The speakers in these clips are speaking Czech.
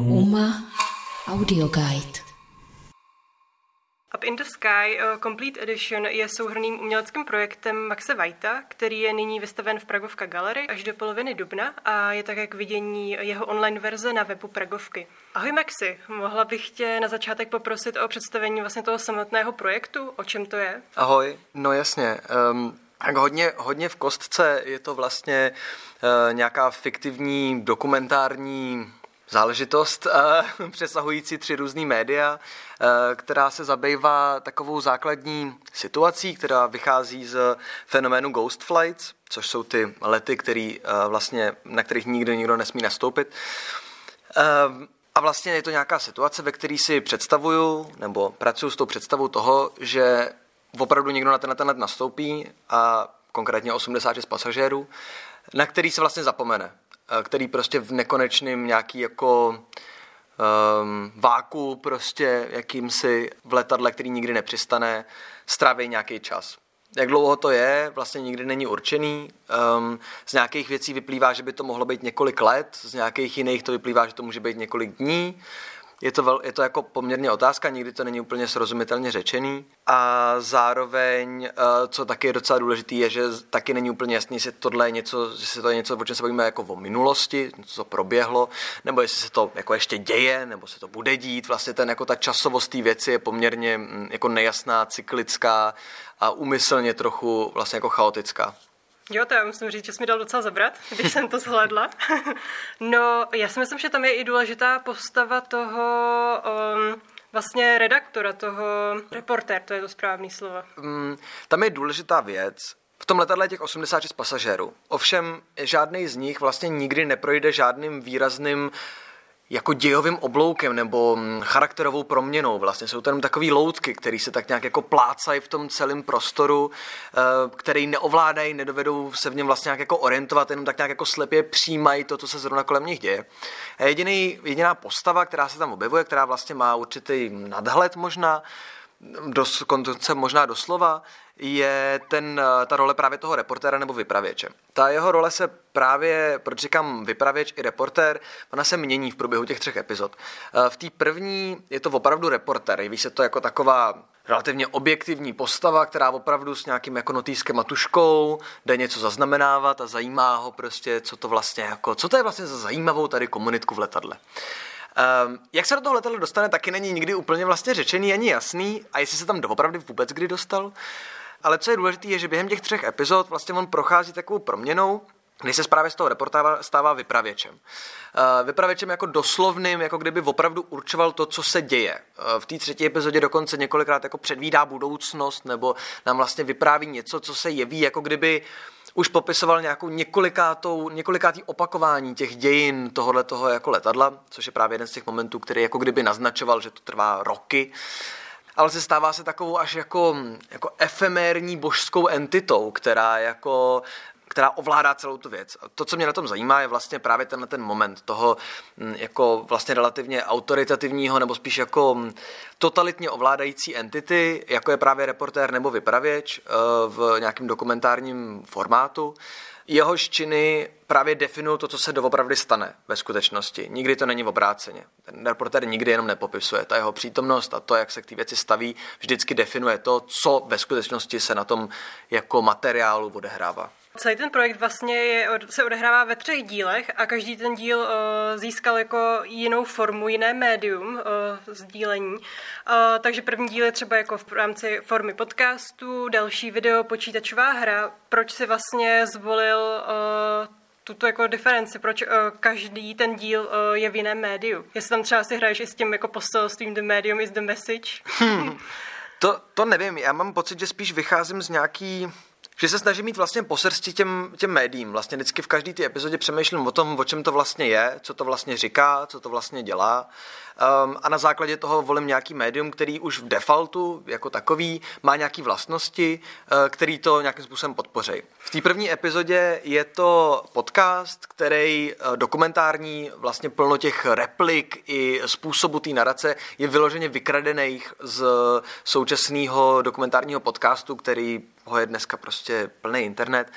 Uma Audio Guide. Up in the Sky uh, Complete Edition je souhrným uměleckým projektem Maxe Vajta, který je nyní vystaven v Pragovka Gallery až do poloviny dubna a je také k vidění jeho online verze na webu Pragovky. Ahoj Maxi, mohla bych tě na začátek poprosit o představení vlastně toho samotného projektu, o čem to je? Ahoj, no jasně. Um, tak hodně, hodně v kostce je to vlastně uh, nějaká fiktivní dokumentární záležitost uh, přesahující tři různý média, uh, která se zabývá takovou základní situací, která vychází z fenoménu ghost flights, což jsou ty lety, který, uh, vlastně, na kterých nikdo nikdo nesmí nastoupit. A vlastně je to nějaká situace, ve které si představuju, nebo pracuji s tou představou toho, že opravdu někdo na ten let nastoupí a konkrétně 86 pasažérů, na který se vlastně zapomene. Eh, který prostě v nekonečném nějaký jako um, váku prostě jakýmsi v letadle, který nikdy nepřistane, stráví nějaký čas. Jak dlouho to je, vlastně nikdy není určený. Um, z nějakých věcí vyplývá, že by to mohlo být několik let, z nějakých jiných to vyplývá, že to může být několik dní je to, vel, je to jako poměrně otázka, nikdy to není úplně srozumitelně řečený a zároveň, eh, co taky je docela důležitý, je, že taky není úplně jasný, jestli tohle je něco, jestli to je něco, o čem se bavíme jako o minulosti, co proběhlo, nebo jestli se to jako ještě děje, nebo se to bude dít. Vlastně ten, jako ta časovost té věci je poměrně mm, jako nejasná, cyklická a umyslně trochu vlastně jako chaotická. Jo, to já musím říct, že jsi mi dal docela zabrat, když jsem to zhlédla. no, já si myslím, že tam je i důležitá postava toho um, vlastně redaktora, toho reportér, to je to správný slovo. Um, tam je důležitá věc, v tom letadle je těch 86 pasažérů. Ovšem, žádný z nich vlastně nikdy neprojde žádným výrazným jako dějovým obloukem nebo mm, charakterovou proměnou. Vlastně jsou jenom takové loutky, které se tak nějak jako plácají v tom celém prostoru, eh, který neovládají, nedovedou se v něm vlastně nějak jako orientovat, jenom tak nějak jako slepě přijímají to, co se zrovna kolem nich děje. A jediný, jediná postava, která se tam objevuje, která vlastně má určitý nadhled možná, dos, konce možná doslova, je ten, ta role právě toho reportéra nebo vypravěče. Ta jeho role se právě, proč říkám vypravěč i reportér, ona se mění v průběhu těch třech epizod. V té první je to opravdu reportér, jeví se to jako taková relativně objektivní postava, která opravdu s nějakým jako notýskem a tuškou jde něco zaznamenávat a zajímá ho prostě, co to vlastně jako, co to je vlastně za zajímavou tady komunitku v letadle. Um, jak se do toho letadla dostane, taky není nikdy úplně vlastně řečený ani jasný a jestli se tam doopravdy vůbec kdy dostal. Ale co je důležité, je, že během těch třech epizod vlastně on prochází takovou proměnou, kdy se právě z toho reportáva stává vypravěčem. Uh, vypravěčem jako doslovným, jako kdyby opravdu určoval to, co se děje. Uh, v té třetí epizodě dokonce několikrát jako předvídá budoucnost nebo nám vlastně vypráví něco, co se jeví, jako kdyby už popisoval nějakou několikátou, několikátý opakování těch dějin tohohle toho jako letadla, což je právě jeden z těch momentů, který jako kdyby naznačoval, že to trvá roky ale se stává se takovou až jako, jako efemérní božskou entitou, která jako která ovládá celou tu věc. A to, co mě na tom zajímá, je vlastně právě tenhle ten moment toho mm, jako vlastně relativně autoritativního nebo spíš jako mm, totalitně ovládající entity, jako je právě reportér nebo vypravěč eh, v nějakém dokumentárním formátu, jehož činy právě definují to, co se doopravdy stane ve skutečnosti. Nikdy to není v obráceně. Ten reporter nikdy jenom nepopisuje. Ta jeho přítomnost a to, jak se k té věci staví, vždycky definuje to, co ve skutečnosti se na tom jako materiálu odehrává. Celý ten projekt vlastně je, se odehrává ve třech dílech a každý ten díl uh, získal jako jinou formu, jiné médium uh, sdílení. Uh, takže první díl je třeba jako v rámci formy podcastu, další video, počítačová hra. Proč si vlastně zvolil uh, tuto jako diferenci, proč uh, každý ten díl uh, je v jiném médiu. Jestli tam třeba si hraješ i s tím jako poselstvím The Medium is the Message. Hmm. To, to nevím, já mám pocit, že spíš vycházím z nějaký že se snažím mít vlastně po srsti těm, těm médiím. Vlastně vždycky v každé té epizodě přemýšlím o tom, o čem to vlastně je, co to vlastně říká, co to vlastně dělá. Um, a na základě toho volím nějaký médium, který už v defaultu jako takový má nějaké vlastnosti, uh, který to nějakým způsobem podpoří. V té první epizodě je to podcast, který uh, dokumentární, vlastně plno těch replik i způsobu té narace je vyloženě vykradených z současného dokumentárního podcastu, který ho je dneska prostě plný internet.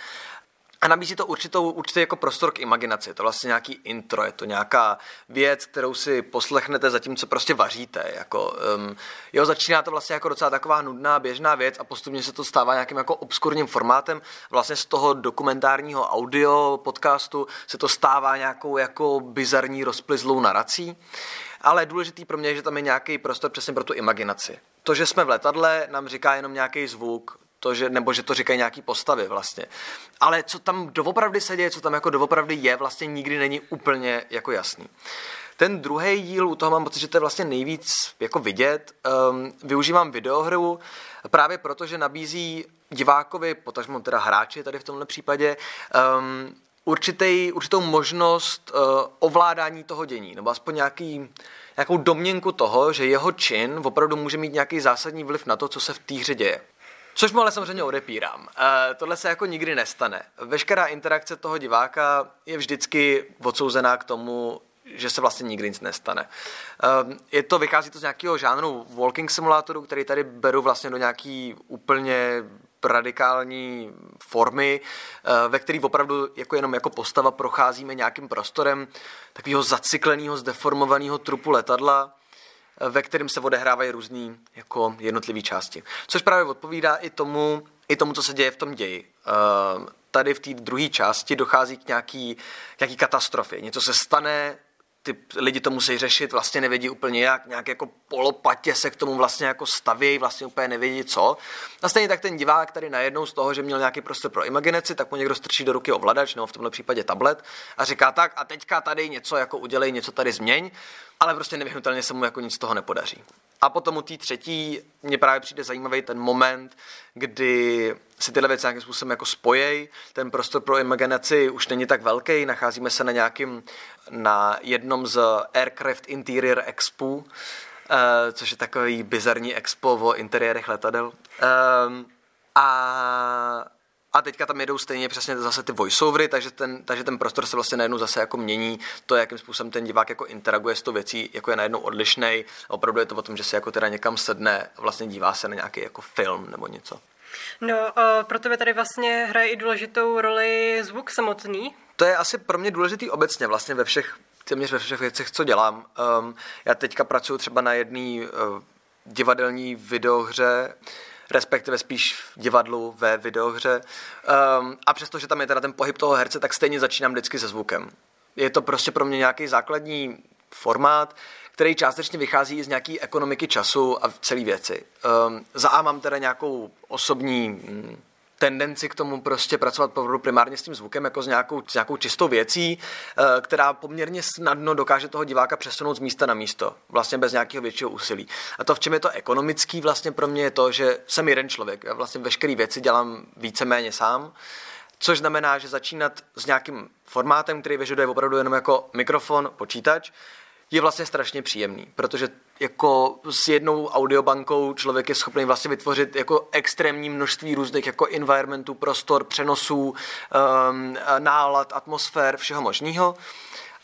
A nabízí to určitou, určitý jako prostor k imaginaci. Je to vlastně nějaký intro, je to nějaká věc, kterou si poslechnete zatímco prostě vaříte. Jako, um, jo, začíná to vlastně jako docela taková nudná, běžná věc a postupně se to stává nějakým jako obskurním formátem. Vlastně z toho dokumentárního audio podcastu se to stává nějakou jako bizarní rozplizlou narací. Ale důležitý pro mě je, že tam je nějaký prostor přesně pro tu imaginaci. To, že jsme v letadle, nám říká jenom nějaký zvuk, to, že, nebo že to říkají nějaký postavy vlastně. Ale co tam doopravdy se děje, co tam jako doopravdy je, vlastně nikdy není úplně jako jasný. Ten druhý díl, u toho mám pocit, že to je vlastně nejvíc jako vidět. Um, využívám videohru právě proto, že nabízí divákovi, potažmo teda hráči tady v tomhle případě, um, určitý, určitou možnost uh, ovládání toho dění, nebo aspoň nějaký, nějakou domněnku toho, že jeho čin opravdu může mít nějaký zásadní vliv na to, co se v té hře děje. Což mu ale samozřejmě odepírám. Uh, tohle se jako nikdy nestane. Veškerá interakce toho diváka je vždycky odsouzená k tomu, že se vlastně nikdy nic nestane. Uh, je to, vychází to z nějakého žánru walking simulátoru, který tady beru vlastně do nějaký úplně radikální formy, uh, ve který opravdu jako jenom jako postava procházíme nějakým prostorem takového zacykleného, zdeformovaného trupu letadla, ve kterém se odehrávají různé jako jednotlivé části. Což právě odpovídá i tomu, i tomu, co se děje v tom ději. Uh, tady v té druhé části dochází k nějaký, nějaký katastrofě. Něco se stane, ty lidi to musí řešit, vlastně nevědí úplně jak, nějak jako polopatě se k tomu vlastně jako stavějí, vlastně úplně nevědí co. A stejně tak ten divák tady najednou z toho, že měl nějaký prostor pro imaginaci, tak mu někdo strčí do ruky ovladač, nebo v tomhle případě tablet a říká tak a teďka tady něco jako udělej, něco tady změň, ale prostě nevyhnutelně se mu jako nic z toho nepodaří. A potom u té třetí mě právě přijde zajímavý ten moment, kdy se tyhle věci nějakým způsobem jako spojej. Ten prostor pro imaginaci už není tak velký, nacházíme se na nějakým, na jednom z Aircraft Interior Expo, uh, což je takový bizarní expo o interiérech letadel. Um, a a teďka tam jedou stejně přesně zase ty voiceovery, takže ten, takže ten prostor se vlastně najednou zase jako mění, to, jakým způsobem ten divák jako interaguje s tou věcí, jako je najednou odlišný. Opravdu je to o tom, že se jako teda někam sedne a vlastně dívá se na nějaký jako film nebo něco. No, uh, pro tebe tady vlastně hraje i důležitou roli zvuk samotný. To je asi pro mě důležitý obecně vlastně ve všech téměř ve všech věcech, co dělám. Um, já teďka pracuji třeba na jedné uh, divadelní videohře, respektive spíš v divadlu, ve videohře. Um, a přestože tam je teda ten pohyb toho herce, tak stejně začínám vždycky se zvukem. Je to prostě pro mě nějaký základní formát, který částečně vychází z nějaké ekonomiky času a celé věci. Um, za A mám teda nějakou osobní mm, tendenci k tomu prostě pracovat primárně s tím zvukem jako s nějakou, s nějakou čistou věcí, eh, která poměrně snadno dokáže toho diváka přesunout z místa na místo, vlastně bez nějakého většího úsilí. A to, v čem je to ekonomický vlastně pro mě je to, že jsem jeden člověk. Já vlastně veškeré věci dělám víceméně sám, což znamená, že začínat s nějakým formátem, který vyžaduje opravdu jenom jako mikrofon, počítač, je vlastně strašně příjemný, protože jako s jednou audiobankou člověk je schopný vlastně vytvořit jako extrémní množství různých jako environmentů, prostor, přenosů, um, nálad, atmosfér, všeho možného.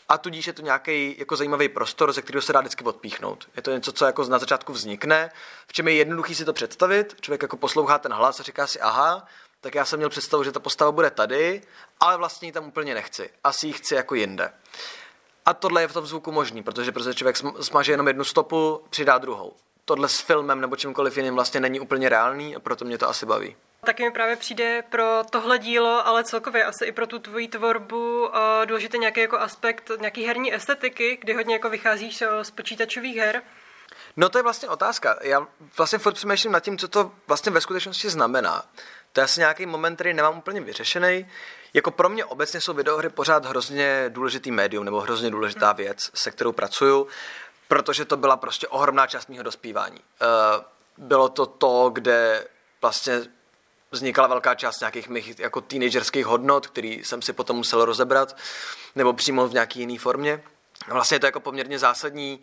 A tudíž je to nějaký jako zajímavý prostor, ze kterého se dá vždycky odpíchnout. Je to něco, co jako na začátku vznikne, v čem je jednoduchý si to představit. Člověk jako poslouchá ten hlas a říká si, aha, tak já jsem měl představu, že ta postava bude tady, ale vlastně ji tam úplně nechci. Asi ji chci jako jinde. A tohle je v tom zvuku možný, protože prostě člověk smaže jenom jednu stopu, přidá druhou. Tohle s filmem nebo čímkoliv jiným vlastně není úplně reálný a proto mě to asi baví. Taky mi právě přijde pro tohle dílo, ale celkově asi i pro tu tvoji tvorbu uh, důležitý nějaký jako aspekt nějaký herní estetiky, kdy hodně jako vycházíš z počítačových her. No to je vlastně otázka. Já vlastně furt přemýšlím nad tím, co to vlastně ve skutečnosti znamená. To je asi nějaký moment, který nemám úplně vyřešený. Jako pro mě obecně jsou videohry pořád hrozně důležitý médium nebo hrozně důležitá věc, se kterou pracuju, protože to byla prostě ohromná část mého dospívání. Eh, bylo to to, kde vlastně vznikala velká část nějakých mých jako teenagerských hodnot, který jsem si potom musel rozebrat, nebo přímo v nějaký jiný formě. Vlastně je to jako poměrně zásadní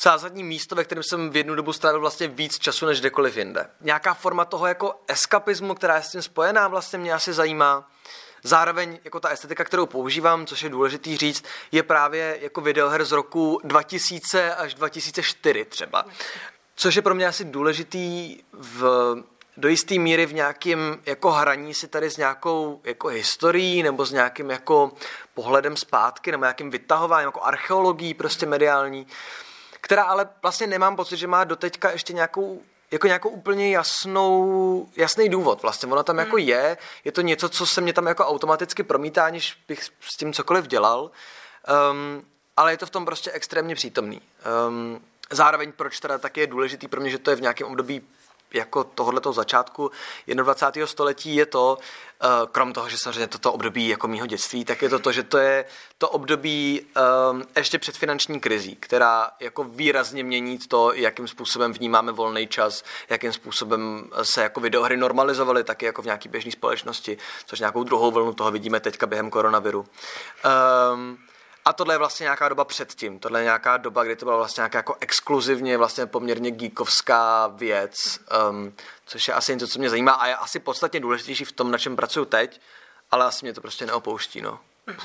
zásadní místo, ve kterém jsem v jednu dobu strávil vlastně víc času než kdekoliv jinde. Nějaká forma toho jako eskapismu, která je s tím spojená, vlastně mě asi zajímá. Zároveň jako ta estetika, kterou používám, což je důležitý říct, je právě jako videoher z roku 2000 až 2004 třeba. Což je pro mě asi důležitý v do jisté míry v nějakém jako hraní si tady s nějakou jako historií nebo s nějakým jako pohledem zpátky nebo nějakým vytahováním, jako archeologií prostě mediální, která ale vlastně nemám pocit, že má doteďka ještě nějakou jako nějakou úplně jasnou, jasný důvod vlastně. Ono tam jako hmm. jako je, je to něco, co se mě tam jako automaticky promítá, aniž bych s tím cokoliv dělal, um, ale je to v tom prostě extrémně přítomný. Um, zároveň proč teda taky je důležitý pro mě, že to je v nějakém období jako tohoto začátku 21. století je to, eh, krom toho, že samozřejmě toto období jako mýho dětství, tak je to to, že to je to období um, ještě před finanční krizí, která jako výrazně mění to, jakým způsobem vnímáme volný čas, jakým způsobem se jako videohry normalizovaly taky jako v nějaké běžné společnosti, což nějakou druhou vlnu toho vidíme teďka během koronaviru. Um, a tohle je vlastně nějaká doba předtím. Tohle je nějaká doba, kdy to byla vlastně nějaká jako exkluzivně, vlastně poměrně geekovská věc, um, což je asi něco, co mě zajímá a je asi podstatně důležitější v tom, na čem pracuji teď, ale asi mě to prostě neopouští, no.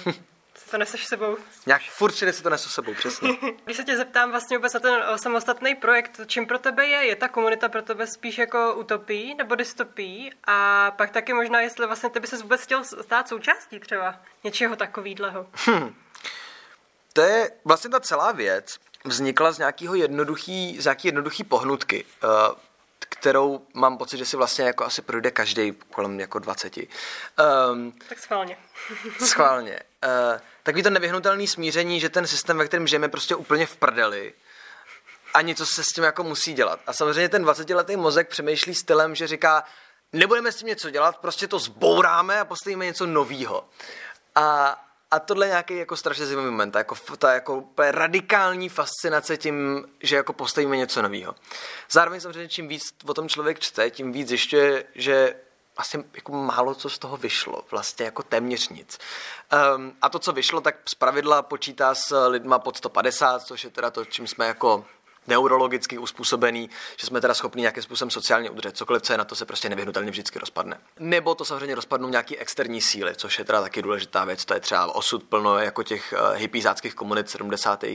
to neseš sebou. Nějak furt si to nesu sebou, přesně. Když se tě zeptám vlastně vůbec na ten eh, samostatný projekt, čím pro tebe je? Je ta komunita pro tebe spíš jako utopí nebo dystopí? A pak taky možná, jestli vlastně ty by se vůbec chtěl stát součástí třeba něčeho takového. Hmm to je vlastně ta celá věc vznikla z nějakého jednoduchý, z nějaký jednoduchý pohnutky, uh, kterou mám pocit, že si vlastně jako asi projde každý kolem jako 20. Um, ehm, tak schválně. schválně. Uh, takový to nevyhnutelný smíření, že ten systém, ve kterém žijeme, prostě úplně v prdeli a něco se s tím jako musí dělat. A samozřejmě ten 20-letý mozek přemýšlí stylem, že říká, nebudeme s tím něco dělat, prostě to zbouráme a postavíme něco novýho. A, a tohle je nějaký jako strašně zajímavý moment, jako ta jako radikální fascinace tím, že jako postavíme něco nového. Zároveň samozřejmě čím víc o tom člověk čte, tím víc zjišťuje, že vlastně jako málo co z toho vyšlo, vlastně jako téměř nic. Um, a to, co vyšlo, tak z pravidla počítá s lidma pod 150, což je teda to, čím jsme jako neurologicky uspůsobený, že jsme teda schopni nějakým způsobem sociálně udržet cokoliv, co je na to se prostě nevyhnutelně vždycky rozpadne. Nebo to samozřejmě rozpadnou nějaký externí síly, což je teda taky důležitá věc, to je třeba osud plno jako těch uh, hippiezáckých komunit 70. Uh,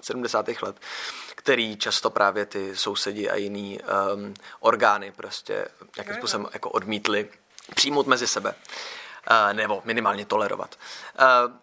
70. let, který často právě ty sousedi a jiný um, orgány prostě nějakým způsobem jako odmítli přijmout mezi sebe. Eh, nebo minimálně tolerovat.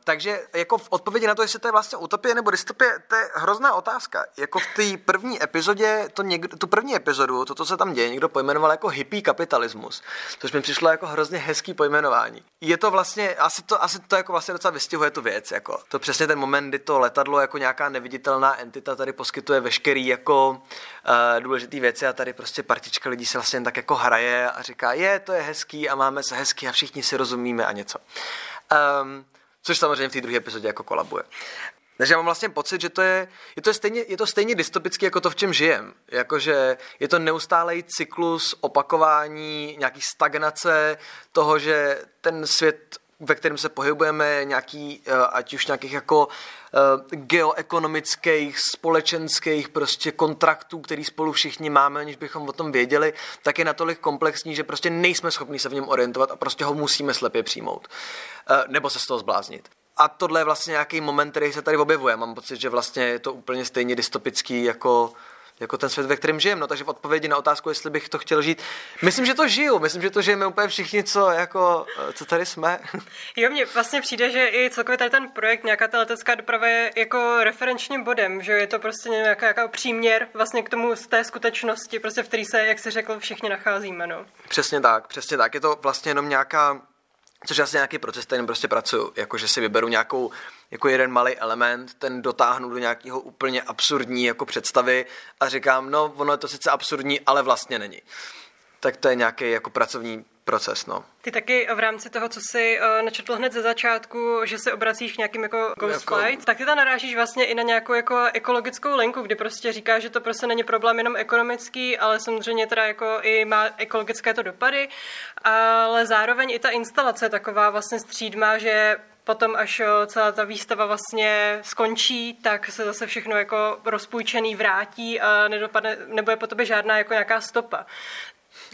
Takže jako v odpovědi na to, jestli to je vlastně utopie nebo dystopie, to je hrozná otázka. Jako v té první epizodě, to někdo, tu první epizodu, to, co se tam děje, někdo pojmenoval jako hippie kapitalismus, což mi přišlo jako hrozně hezký pojmenování. Je to vlastně, asi to, asi to jako vlastně docela vystihuje tu věc, jako. To přesně ten moment, kdy to letadlo jako nějaká neviditelná entita tady poskytuje veškerý jako uh, důležitý věci a tady prostě partička lidí se vlastně tak jako hraje a říká, je, to je hezký a máme se hezký a všichni si rozumí umíme a něco. Um, což samozřejmě v té druhé epizodě jako kolabuje. Takže já mám vlastně pocit, že to je, je, to stejně, je to stejně dystopické jako to, v čem žijem. Jakože je to neustálý cyklus opakování, nějaký stagnace toho, že ten svět ve kterém se pohybujeme, nějaký, eh, ať už nějakých jako eh, geoekonomických, společenských prostě kontraktů, který spolu všichni máme, aniž bychom o tom věděli, tak je natolik komplexní, že prostě nejsme schopni se v něm orientovat a prostě ho musíme slepě přijmout. Eh, nebo se z toho zbláznit. A tohle je vlastně nějaký moment, který se tady objevuje. Mám pocit, že vlastně je to úplně stejně dystopický jako jako ten svět, ve kterém žijeme. No, takže v odpovědi na otázku, jestli bych to chtěl žít, myslím, že to žiju. Myslím, že to žijeme úplně všichni, co, jako, co tady jsme. Jo, mně vlastně přijde, že i celkově tady ten projekt, nějaká ta letecká doprava je jako referenčním bodem, že je to prostě nějaká, nějaká příměr vlastně k tomu z té skutečnosti, prostě v který se, jak se řekl, všichni nacházíme. No. Přesně tak, přesně tak. Je to vlastně jenom nějaká Což je asi nějaký proces, který prostě pracuju, jakože si vyberu nějakou, jako jeden malý element, ten dotáhnu do nějakého úplně absurdní jako představy a říkám, no ono je to sice absurdní, ale vlastně není. Tak to je nějaký jako pracovní proces, no. Ty taky v rámci toho, co jsi uh, načetl hned ze začátku, že se obracíš nějakým jako ghost jako... flight, tak ty tam narážíš vlastně i na nějakou jako ekologickou linku, kdy prostě říkáš, že to prostě není problém jenom ekonomický, ale samozřejmě teda jako i má ekologické to dopady, ale zároveň i ta instalace taková vlastně střídma, že potom, až celá ta výstava vlastně skončí, tak se zase všechno jako rozpůjčený vrátí a nedopadne, nebo je po tobě žádná jako nějaká stopa.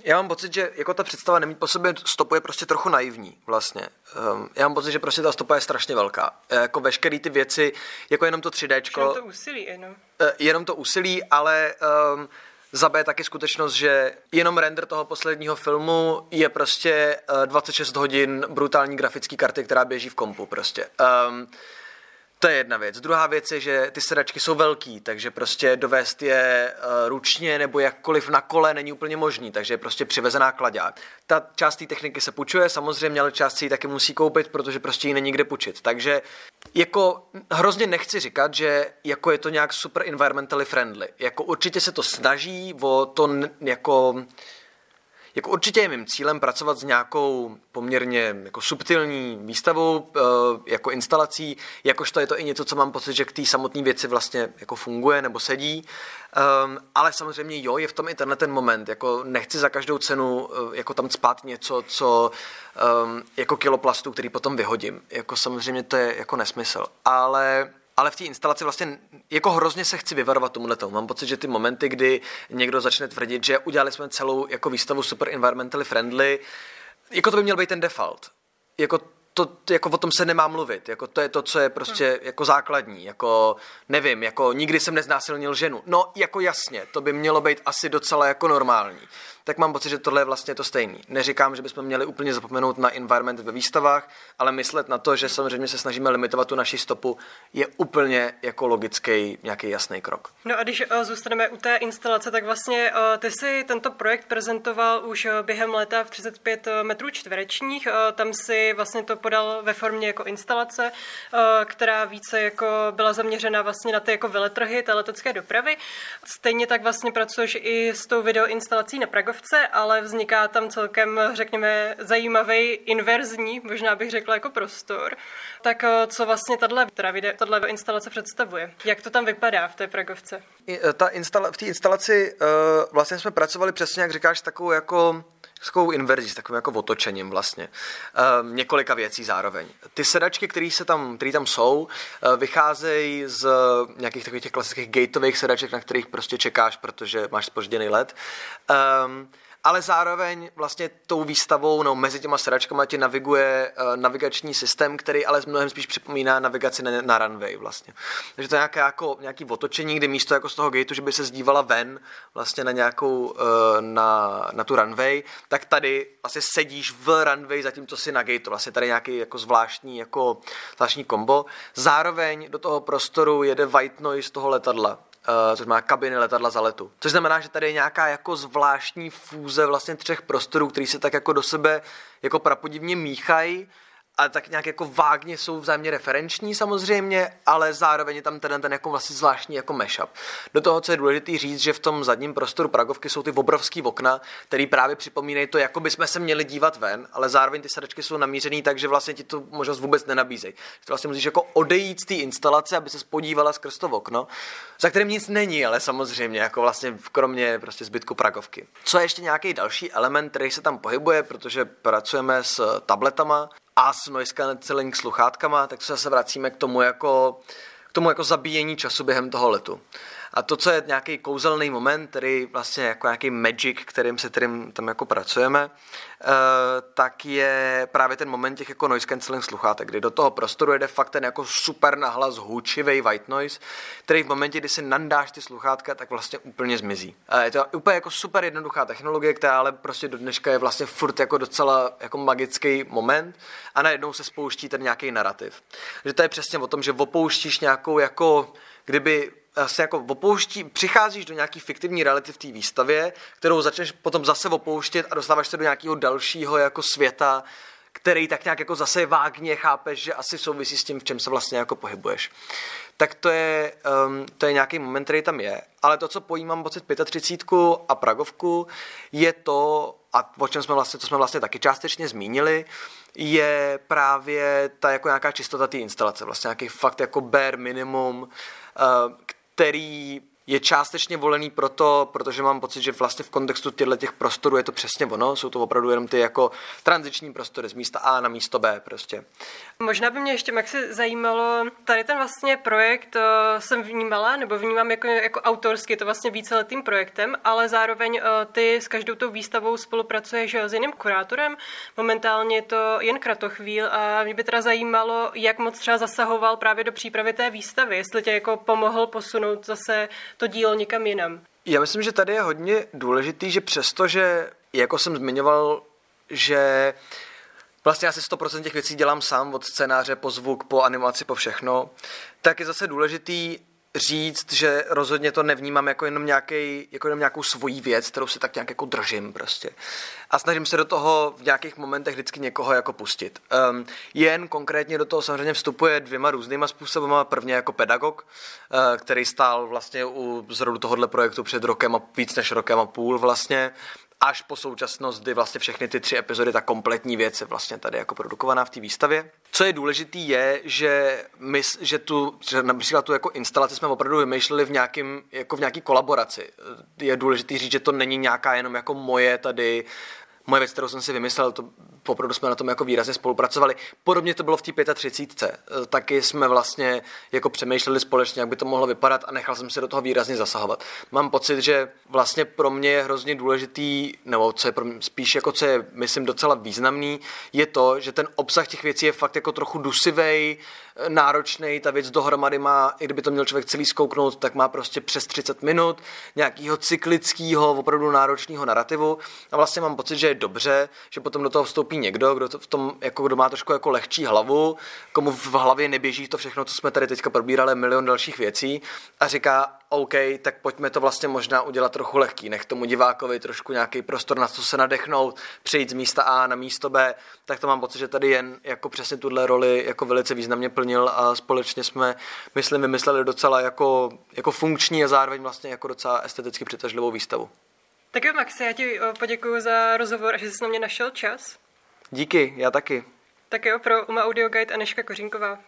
Já mám pocit, že jako ta představa nemít po sobě stopu je prostě trochu naivní vlastně. Um, já mám pocit, že prostě ta stopa je strašně velká. E, jako veškeré ty věci, jako jenom to 3D. Jenom to úsilí, jenom. E, jenom to úsilí, ale um, Za B taky skutečnost, že jenom render toho posledního filmu je prostě 26 hodin brutální grafický karty, která běží v kompu prostě. Um, to je jedna věc. Druhá věc je, že ty sedačky jsou velký, takže prostě dovést je uh, ručně nebo jakkoliv na kole není úplně možný, takže je prostě přivezená kladák. Ta část té techniky se půjčuje, samozřejmě, ale část si ji taky musí koupit, protože prostě ji není kde půjčit. Takže jako hrozně nechci říkat, že jako je to nějak super environmentally friendly. Jako určitě se to snaží o to jako jako určitě je mým cílem pracovat s nějakou poměrně jako subtilní výstavou, eh, jako instalací, jakožto je to i něco, co mám pocit, že k té samotné věci vlastně jako funguje nebo sedí. Um, ale samozřejmě jo, je v tom i tenhle ten moment, jako nechci za každou cenu uh, jako tam spát něco, co um, jako kiloplastu, který potom vyhodím. Jako samozřejmě to je jako nesmysl. Ale ale v té instalaci vlastně jako hrozně se chci vyvarovat tomuhle tomu. Mám pocit, že ty momenty, kdy někdo začne tvrdit, že udělali jsme celou jako výstavu super environmentally friendly, jako to by měl být ten default. Jako to, jako o tom se nemá mluvit, jako to je to, co je prostě hmm. jako základní, jako nevím, jako nikdy jsem neznásilnil ženu. No, jako jasně, to by mělo být asi docela jako normální tak mám pocit, že tohle je vlastně to stejný. Neříkám, že bychom měli úplně zapomenout na environment ve výstavách, ale myslet na to, že samozřejmě se snažíme limitovat tu naši stopu, je úplně jako logický nějaký jasný krok. No a když uh, zůstaneme u té instalace, tak vlastně uh, ty si tento projekt prezentoval už uh, během léta v 35 metrů čtverečních. Tam si vlastně to podal ve formě jako instalace, která více jako byla zaměřena vlastně na ty jako veletrhy té letecké dopravy. Stejně tak vlastně pracuješ i s tou videoinstalací na Pragov Pragovce, ale vzniká tam celkem, řekněme, zajímavý inverzní, možná bych řekla jako prostor. Tak eh, co vlastně tato instalace představuje? Jak to tam vypadá v té Pragovce? Eh, ta instala, v té instalaci uh, vlastně jsme pracovali přesně, jak říkáš, takovou jako takovou inverzí, s takovým jako otočením vlastně. Um, několika věcí zároveň. Ty sedačky, které se tam, které tam jsou, uh, vycházejí z nějakých takových těch klasických gateových sedaček, na kterých prostě čekáš, protože máš spožděný let. Um, ale zároveň vlastně tou výstavou, no mezi těma sedačkama ti naviguje uh, navigační systém, který ale mnohem spíš připomíná navigaci na, na runway vlastně. Takže to je nějaké jako, nějaký otočení, kde místo jako z toho gateu, že by se zdívala ven vlastně na nějakou, uh, na, na tu runway, tak tady vlastně sedíš v runway, zatímco si na gateu. Vlastně tady nějaký jako zvláštní, jako zvláštní kombo. Zároveň do toho prostoru jede white noise toho letadla, což má kabiny letadla za letu. Což znamená, že tady je nějaká jako zvláštní fúze vlastně třech prostorů, který se tak jako do sebe jako prapodivně míchají ale tak nějak jako vágně jsou vzájemně referenční samozřejmě, ale zároveň je tam ten, ten jako vlastně zvláštní jako mashup. Do toho, co je důležité říct, že v tom zadním prostoru Pragovky jsou ty obrovský okna, které právě připomínají to, jako bychom se měli dívat ven, ale zároveň ty sadačky jsou namířené tak, že vlastně ti to možnost vůbec nenabízejí. Ty vlastně musíš jako odejít z té instalace, aby se podívala skrz to okno, za kterým nic není, ale samozřejmě, jako vlastně kromě prostě zbytku Pragovky. Co je ještě nějaký další element, který se tam pohybuje, protože pracujeme s tabletama, a s noise cancelling sluchátkama, tak se zase vracíme k tomu jako, k tomu jako zabíjení času během toho letu. A to, co je nějaký kouzelný moment, který vlastně jako nějaký magic, kterým se kterým tam jako pracujeme, eh, tak je právě ten moment těch jako noise cancelling sluchátek, kdy do toho prostoru jede fakt ten jako super nahlas hůčivý white noise, který v momentě, kdy si nandáš ty sluchátka, tak vlastně úplně zmizí. Je to úplně jako super jednoduchá technologie, která ale prostě do dneška je vlastně furt jako docela jako magický moment a najednou se spouští ten nějaký narrativ. Že to je přesně o tom, že opouštíš nějakou jako kdyby se jako opouští, přicházíš do nějaký fiktivní reality v té výstavě, kterou začneš potom zase opouštět a dostáváš se do nějakého dalšího jako světa, který tak nějak jako zase vágně chápeš, že asi souvisí s tím, v čem se vlastně jako pohybuješ. Tak to je, um, to je nějaký moment, který tam je. Ale to, co pojímám pocit 35 a Pragovku, je to, a o čem jsme vlastně, co jsme vlastně taky částečně zmínili, je právě ta jako nějaká čistota té instalace. Vlastně nějaký fakt jako bare minimum, uh, který je částečně volený proto, protože mám pocit, že vlastně v kontextu těchto těch prostorů je to přesně ono, jsou to opravdu jenom ty jako tranziční prostory z místa A na místo B prostě. Možná by mě ještě Maxi zajímalo, tady ten vlastně projekt uh, jsem vnímala, nebo vnímám jako, jako autorský, je to vlastně víceletým projektem, ale zároveň uh, ty s každou tou výstavou spolupracuješ s jiným kurátorem, momentálně je to jen Kratochvíl a mě by teda zajímalo, jak moc třeba zasahoval právě do přípravy té výstavy, jestli tě jako pomohl posunout zase to dílo někam jinam. Já myslím, že tady je hodně důležitý, že přesto, že jako jsem zmiňoval, že vlastně já si 100% těch věcí dělám sám, od scénáře po zvuk, po animaci, po všechno, tak je zase důležitý říct, že rozhodně to nevnímám jako jenom, nějaký, jako jenom nějakou svoji věc, kterou si tak nějak jako držím prostě. A snažím se do toho v nějakých momentech vždycky někoho jako pustit. Um, jen konkrétně do toho samozřejmě vstupuje dvěma různýma způsoby. Prvně jako pedagog, uh, který stál vlastně u zrodu tohohle projektu před rokem a víc než rokem a půl vlastně až po současnost, kdy vlastně všechny ty tři epizody, ta kompletní věc je vlastně tady jako produkovaná v té výstavě. Co je důležitý je, že my, že tu, že například tu jako instalaci jsme opravdu vymýšleli v nějakým, jako v nějaký kolaboraci. Je důležitý říct, že to není nějaká jenom jako moje tady moje věc, kterou jsem si vymyslel, to opravdu jsme na tom jako výrazně spolupracovali. Podobně to bylo v té 35. Taky jsme vlastně jako přemýšleli společně, jak by to mohlo vypadat a nechal jsem se do toho výrazně zasahovat. Mám pocit, že vlastně pro mě je hrozně důležitý, nebo co je pro mě, spíš jako co je, myslím, docela významný, je to, že ten obsah těch věcí je fakt jako trochu dusivej, náročný, ta věc dohromady má, i kdyby to měl člověk celý zkouknout, tak má prostě přes 30 minut nějakého cyklického, opravdu náročného narrativu. A vlastně mám pocit, že je dobře, že potom do toho vstoupí někdo, kdo to v tom, jako kdo má trošku jako lehčí hlavu, komu v hlavě neběží to všechno, co jsme tady teďka probírali, milion dalších věcí a říká, OK, tak pojďme to vlastně možná udělat trochu lehký, nech tomu divákovi trošku nějaký prostor na co se nadechnout, přejít z místa A na místo B, tak to mám pocit, že tady jen jako přesně tuhle roli jako velice významně plnil a společně jsme, myslím, vymysleli docela jako, jako funkční a zároveň vlastně jako docela esteticky přitažlivou výstavu. Tak jo, Maxi, já ti poděkuji za rozhovor a že jsi na mě našel čas. Díky, já taky. Tak jo, pro Uma Audio Guide Aneška Kořínková.